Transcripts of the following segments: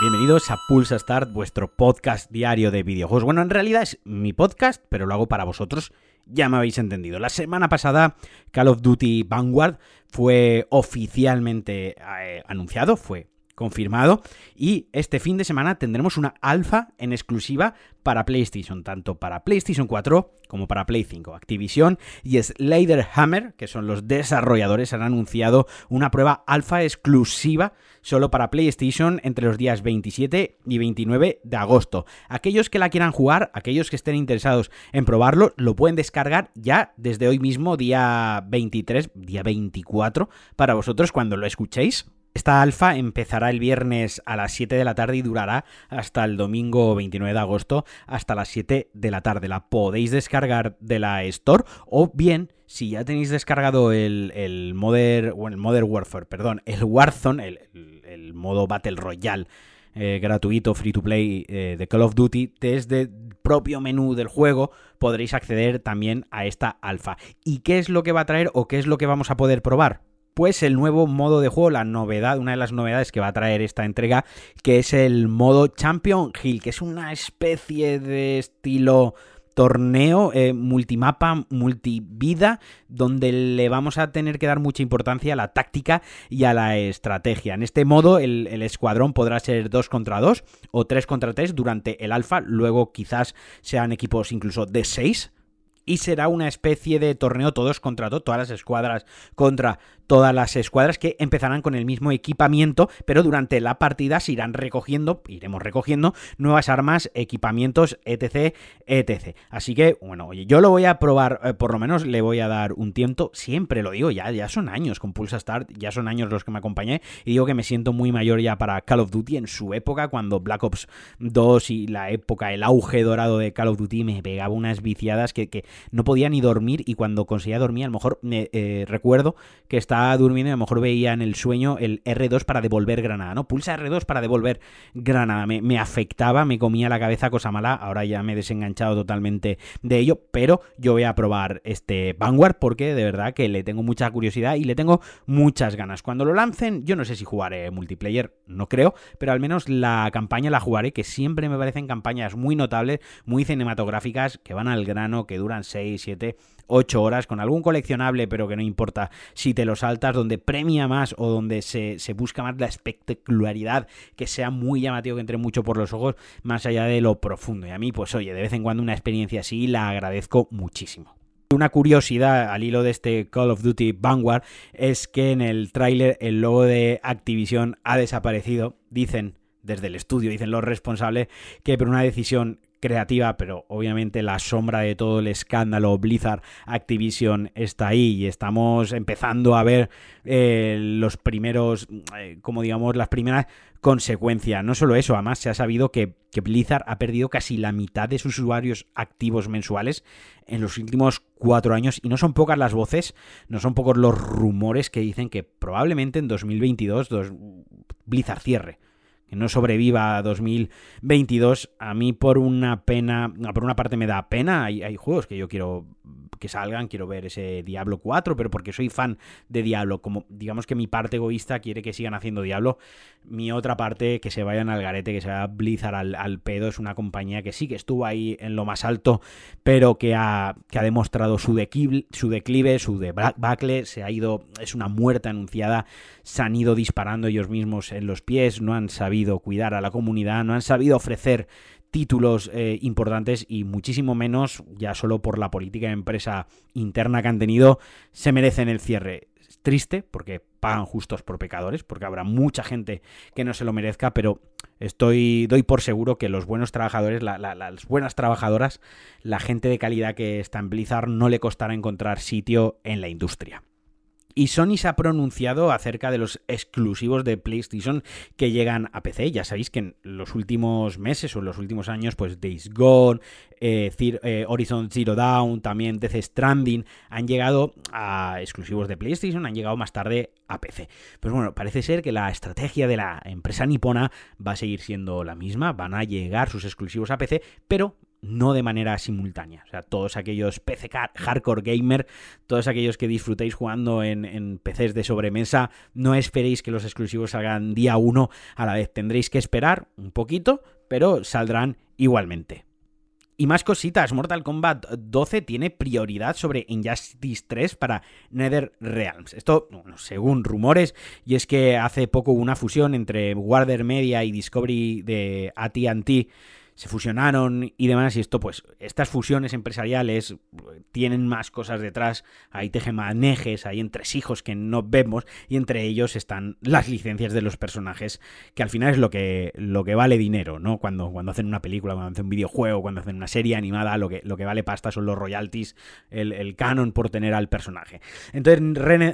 Bienvenidos a Pulsa Start, vuestro podcast diario de videojuegos. Bueno, en realidad es mi podcast, pero lo hago para vosotros. Ya me habéis entendido. La semana pasada Call of Duty Vanguard fue oficialmente eh, anunciado, fue confirmado. Y este fin de semana tendremos una alfa en exclusiva para PlayStation, tanto para PlayStation 4 como para Play 5. Activision y Hammer, que son los desarrolladores, han anunciado una prueba alfa exclusiva solo para PlayStation entre los días 27 y 29 de agosto. Aquellos que la quieran jugar, aquellos que estén interesados en probarlo, lo pueden descargar ya desde hoy mismo, día 23, día 24, para vosotros cuando lo escuchéis esta alfa empezará el viernes a las 7 de la tarde y durará hasta el domingo 29 de agosto hasta las 7 de la tarde. La podéis descargar de la Store o bien si ya tenéis descargado el, el Modern, el Modern Warfare, perdón, el Warzone, el, modo Battle Royale eh, gratuito, free to play eh, de Call of Duty, desde el propio menú del juego podréis acceder también a esta alfa. ¿Y qué es lo que va a traer o qué es lo que vamos a poder probar? Pues el nuevo modo de juego, la novedad, una de las novedades que va a traer esta entrega, que es el modo Champion Hill, que es una especie de estilo torneo eh, multimapa, multivida, donde le vamos a tener que dar mucha importancia a la táctica y a la estrategia. En este modo, el, el escuadrón podrá ser 2 contra 2 o 3 contra 3 durante el alfa, luego quizás sean equipos incluso de 6 y será una especie de torneo todos contra todos, todas las escuadras contra todas las escuadras que empezarán con el mismo equipamiento, pero durante la partida se irán recogiendo, iremos recogiendo nuevas armas, equipamientos, etc, etc. Así que, bueno, oye, yo lo voy a probar, eh, por lo menos le voy a dar un tiempo, siempre lo digo, ya, ya son años con Pulsa Start, ya son años los que me acompañé, y digo que me siento muy mayor ya para Call of Duty en su época, cuando Black Ops 2 y la época, el auge dorado de Call of Duty me pegaba unas viciadas que, que no podía ni dormir y cuando conseguía dormir, a lo mejor me eh, recuerdo que estaba durmiendo y a lo mejor veía en el sueño el R2 para devolver granada, ¿no? Pulsa R2 para devolver granada. Me, me afectaba, me comía la cabeza cosa mala. Ahora ya me he desenganchado totalmente de ello, pero yo voy a probar este Vanguard porque de verdad que le tengo mucha curiosidad y le tengo muchas ganas. Cuando lo lancen, yo no sé si jugaré multiplayer, no creo, pero al menos la campaña la jugaré, que siempre me parecen campañas muy notables, muy cinematográficas, que van al grano, que duran 6, 7, 8 horas, con algún coleccionable, pero que no importa si te lo saltas, donde premia más o donde se, busca más la espectacularidad, que sea muy llamativo, que entre mucho por los ojos, más allá de lo profundo. Y a mí, pues oye, de vez en cuando una experiencia así la agradezco muchísimo. Una curiosidad al hilo de este Call of Duty Vanguard es que en el tráiler el logo de Activision ha desaparecido. Dicen desde el estudio, dicen los responsables, que por una decisión creativa, pero obviamente la sombra de todo el escándalo Blizzard Activision está ahí y estamos empezando a ver eh, los primeros, eh, como digamos, las primeras consecuencias. No solo eso, además se ha sabido que, que, Blizzard ha perdido casi la mitad de sus usuarios activos mensuales en los últimos cuatro años y no son pocas las voces, no son pocos los rumores que dicen que probablemente en 2022 Blizzard cierre que no sobreviva a 2022, a mí por una pena, por una parte me da pena, hay, hay juegos que yo quiero que salgan, quiero ver ese Diablo 4, pero porque soy fan de Diablo, como digamos que mi parte egoísta quiere que sigan haciendo Diablo, mi otra parte que se vayan al garete, que se vaya Blizzard al, pedo, es una compañía que sí que estuvo ahí en lo más alto, pero que ha, que ha demostrado su su declive, su debacle, se ha ido, es una muerte anunciada, se han ido disparando ellos mismos en los pies, no han sabido cuidar a la comunidad, no han sabido ofrecer títulos eh, importantes y muchísimo menos, ya solo por la política de empresa interna que han tenido, se merecen el cierre. Triste porque pagan justos por pecadores, porque habrá mucha gente que no se lo merezca, pero estoy doy por seguro que los buenos trabajadores, las buenas trabajadoras, la gente de calidad que está en Blizzard no le costará encontrar sitio en la industria. Y Sony se ha pronunciado acerca de los exclusivos de PlayStation que llegan a PC. Ya sabéis que en los últimos meses o en los últimos años, pues Days Gone, eh, eh, Horizon Zero Dawn, también Death Stranding, han llegado a exclusivos de PlayStation, han llegado más tarde a PC. Pues bueno, parece ser que la estrategia de la empresa nipona va a seguir siendo la misma, van a llegar sus exclusivos a PC, pero no de manera simultánea. O sea, todos aquellos PC hardcore gamer, todos aquellos que disfrutéis jugando en, en, PCs de sobremesa, no esperéis que los exclusivos salgan día uno a la vez. Tendréis que esperar un poquito, pero saldrán igualmente. Y más cositas, Mortal Kombat 12 tiene prioridad sobre Injustice 3 para NetherRealms. Esto, según rumores, y es que hace poco hubo una fusión entre Warner Media y Discovery de AT&T se fusionaron y demás, y esto, pues, estas fusiones empresariales tienen más cosas detrás, hay tejemanejes, hay entresijos que no vemos, y entre ellos están las licencias de los personajes, que al final es lo que, lo que vale dinero, ¿no? Cuando, cuando hacen una película, cuando hacen un videojuego, cuando hacen una serie animada, lo que, lo que vale pasta son los royalties, el, canon por tener al personaje. Entonces,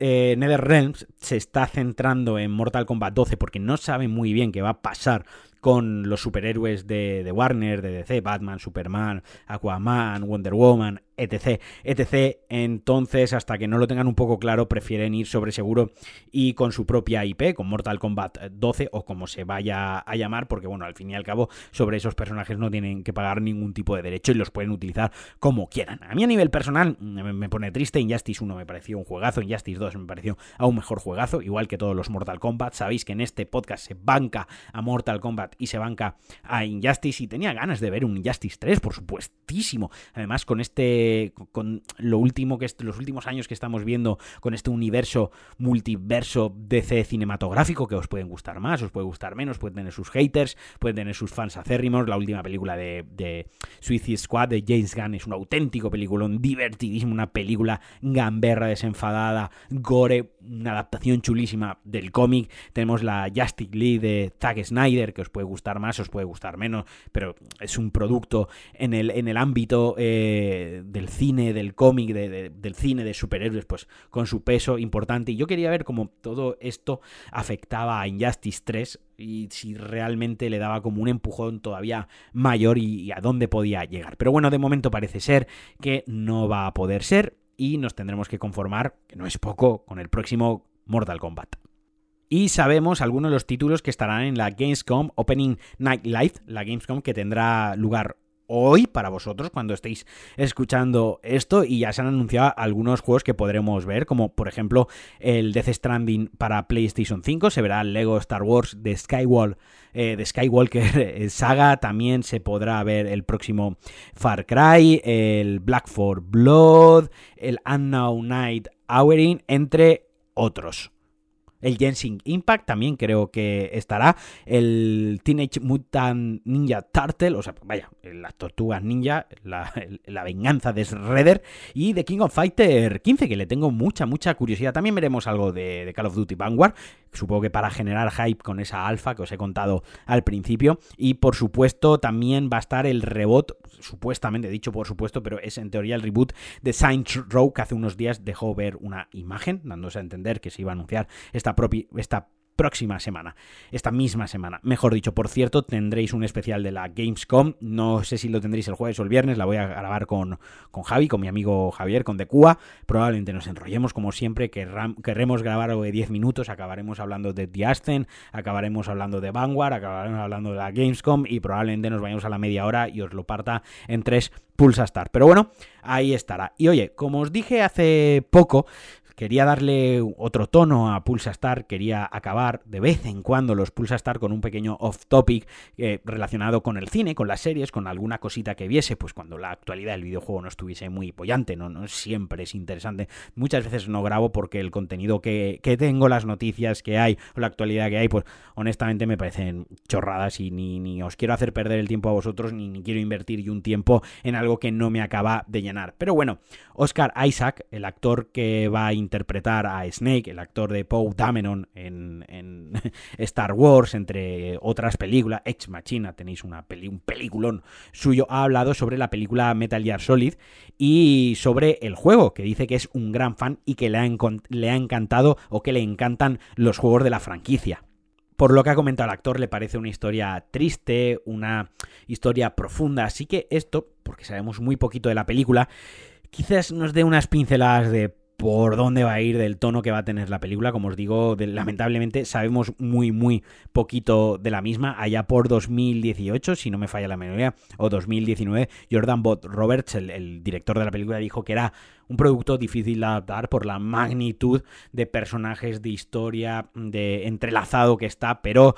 eh, NetherRealms se está centrando en Mortal Kombat 12 porque no sabe muy bien qué va a pasar con los superhéroes de, de, Warner, de DC, Batman, Superman, Aquaman, Wonder Woman, etc, etc. Entonces, hasta que no lo tengan un poco claro, prefieren ir sobre seguro y con su propia IP, con Mortal Kombat 12 o como se vaya a llamar, porque bueno, al fin y al cabo, sobre esos personajes no tienen que pagar ningún tipo de derecho y los pueden utilizar como quieran. A mí a nivel personal me pone triste, Injustice 1 me pareció un juegazo, Injustice 2 me pareció aún mejor juegazo, igual que todos los Mortal Kombat. Sabéis que en este podcast se banca a Mortal Kombat y se banca a Injustice y tenía ganas de ver un Injustice 3, por supuestísimo. Además, con este con lo último que los últimos años que estamos viendo con este universo multiverso DC cinematográfico que os pueden gustar más, os puede gustar menos, pueden tener sus haters, pueden tener sus fans acérrimos. La última película de, de Suicide Squad de James Gunn es un auténtico peliculón divertidísimo, una película gamberra, desenfadada, gore, una adaptación chulísima del cómic. Tenemos la Justice League de Zack Snyder, que os puede gustar más, os puede gustar menos, pero es un producto en el, en el ámbito eh, del cine, del cómic, del cine de superhéroes, pues con su peso importante. Y yo quería ver cómo todo esto afectaba a Injustice 3 y si realmente le daba como un empujón todavía mayor y a dónde podía llegar. Pero bueno, de momento parece ser que no va a poder ser y nos tendremos que conformar, que no es poco, con el próximo Mortal Kombat. Y sabemos algunos de los títulos que estarán en la Gamescom Opening Night Live, la Gamescom que tendrá lugar hoy para vosotros cuando estéis escuchando esto y ya se han anunciado algunos juegos que podremos ver como por ejemplo el Death Stranding para PlayStation 5 se verá el Lego Star Wars de Skywalker eh, de Skywalker Saga también se podrá ver el próximo Far Cry el Black for Blood el Unknown Night Hourring entre otros el Genshin Impact también creo que estará. El Teenage Mutant Ninja Turtle, o sea, vaya, las tortugas ninja, la, venganza de Shredder. Y de King of Fighter 15, que le tengo mucha, mucha curiosidad. También veremos algo de, de Call of Duty Vanguard, supongo que para generar hype con esa alfa que os he contado al principio. Y por supuesto, también va a estar el rebot, supuestamente dicho por supuesto, pero es en teoría el reboot de Saints Row, que hace unos días dejó ver una imagen, dándose a entender que se iba a anunciar esta esta, próxima semana, esta misma semana. Mejor dicho, por cierto, tendréis un especial de la Gamescom. No sé si lo tendréis el jueves o el viernes, la voy a grabar con, con Javi, con mi amigo Javier, con Decua. Probablemente nos enrollemos como siempre, querremos grabar algo de 10 minutos, acabaremos hablando de The Ascent, acabaremos hablando de Vanguard, acabaremos hablando de la Gamescom y probablemente nos vayamos a la media hora y os lo parta en tres Pulsa Star. Pero bueno, ahí estará. Y oye, como os dije hace poco, quería darle otro tono a Pulsa Star, quería acabar de vez en cuando los Pulsa Star con un pequeño off topic eh, relacionado con el cine, con las series, con alguna cosita que viese, pues cuando la actualidad del videojuego no estuviese muy pollante, no, no siempre es interesante. Muchas veces no grabo porque el contenido que, tengo, las noticias que hay o la actualidad que hay, pues honestamente me parecen chorradas y ni, ni os quiero hacer perder el tiempo a vosotros, ni, ni quiero invertir yo un tiempo en algo que no me acaba de llenar. Pero bueno, Oscar Isaac, el actor que va a interpretar a Snake, el actor de Poe Dameron en, Star Wars, entre otras películas, Ex Machina, tenéis una peli, un peliculón suyo, ha hablado sobre la película Metal Gear Solid y sobre el juego, que dice que es un gran fan y que le ha, le ha encantado o que le encantan los juegos de la franquicia. Por lo que ha comentado el actor, le parece una historia triste, una historia profunda. Así que esto, porque sabemos muy poquito de la película, quizás nos dé unas pinceladas de por dónde va a ir, del tono que va a tener la película. Como os digo, lamentablemente sabemos muy, muy poquito de la misma. Allá por 2018, si no me falla la memoria, o 2019, Jordan Bot Roberts, el, director de la película, dijo que era un producto difícil de adaptar por la magnitud de personajes, de historia, de entrelazado que está, pero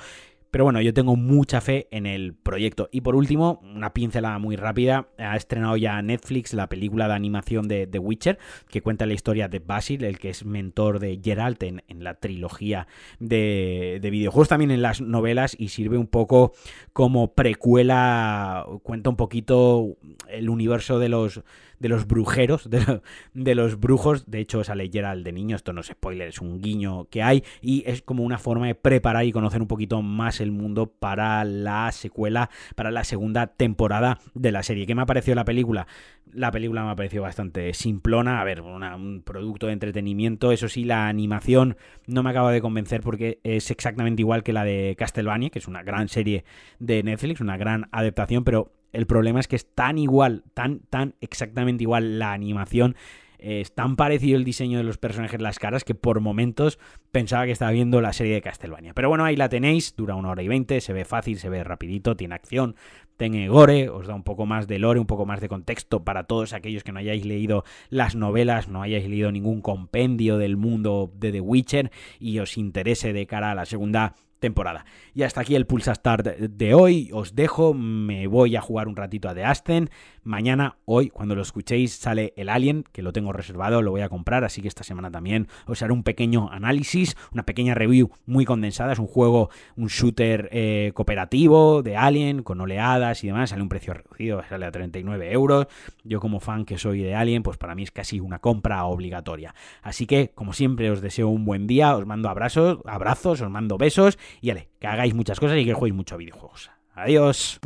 pero bueno, yo tengo mucha fe en el proyecto. Y por último, una pincelada muy rápida. Ha estrenado ya Netflix la película de animación de The Witcher, que cuenta la historia de Basil, el que es mentor de Geralt en, la trilogía de, de, videojuegos, también en las novelas, y sirve un poco como precuela, cuenta un poquito el universo de los de los brujeros, de, los brujos. De hecho, esa leyera de niño, esto no es spoiler, es un guiño que hay y es como una forma de preparar y conocer un poquito más el mundo para la secuela, para la segunda temporada de la serie. ¿Qué me ha parecido la película? La película me ha parecido bastante simplona, a ver, un producto de entretenimiento, eso sí, la animación no me acaba de convencer porque es exactamente igual que la de Castlevania, que es una gran serie de Netflix, una gran adaptación, pero el problema es que es tan igual, tan, tan exactamente igual la animación es tan parecido el diseño de los personajes, las caras, que por momentos pensaba que estaba viendo la serie de Castlevania. Pero bueno, ahí la tenéis, dura una hora y veinte, se ve fácil, se ve rapidito, tiene acción, tiene gore, os da un poco más de lore, un poco más de contexto para todos aquellos que no hayáis leído las novelas, no hayáis leído ningún compendio del mundo de The Witcher y os interese de cara a la segunda temporada. Y hasta aquí el Pulsa Start de hoy. Os dejo, me voy a jugar un ratito a The Aston. Mañana, hoy, cuando lo escuchéis, sale el Alien, que lo tengo reservado, lo voy a comprar, así que esta semana también os haré un pequeño análisis, una pequeña review muy condensada. Es un juego, un shooter eh, cooperativo de Alien, con oleadas y demás. Sale un precio reducido, sale a 39 euros. Yo como fan que soy de Alien, pues para mí es casi una compra obligatoria. Así que, como siempre, os deseo un buen día, os mando abrazos, abrazos, os mando besos y ale, que hagáis muchas cosas y que juguéis mucho videojuegos. Adiós.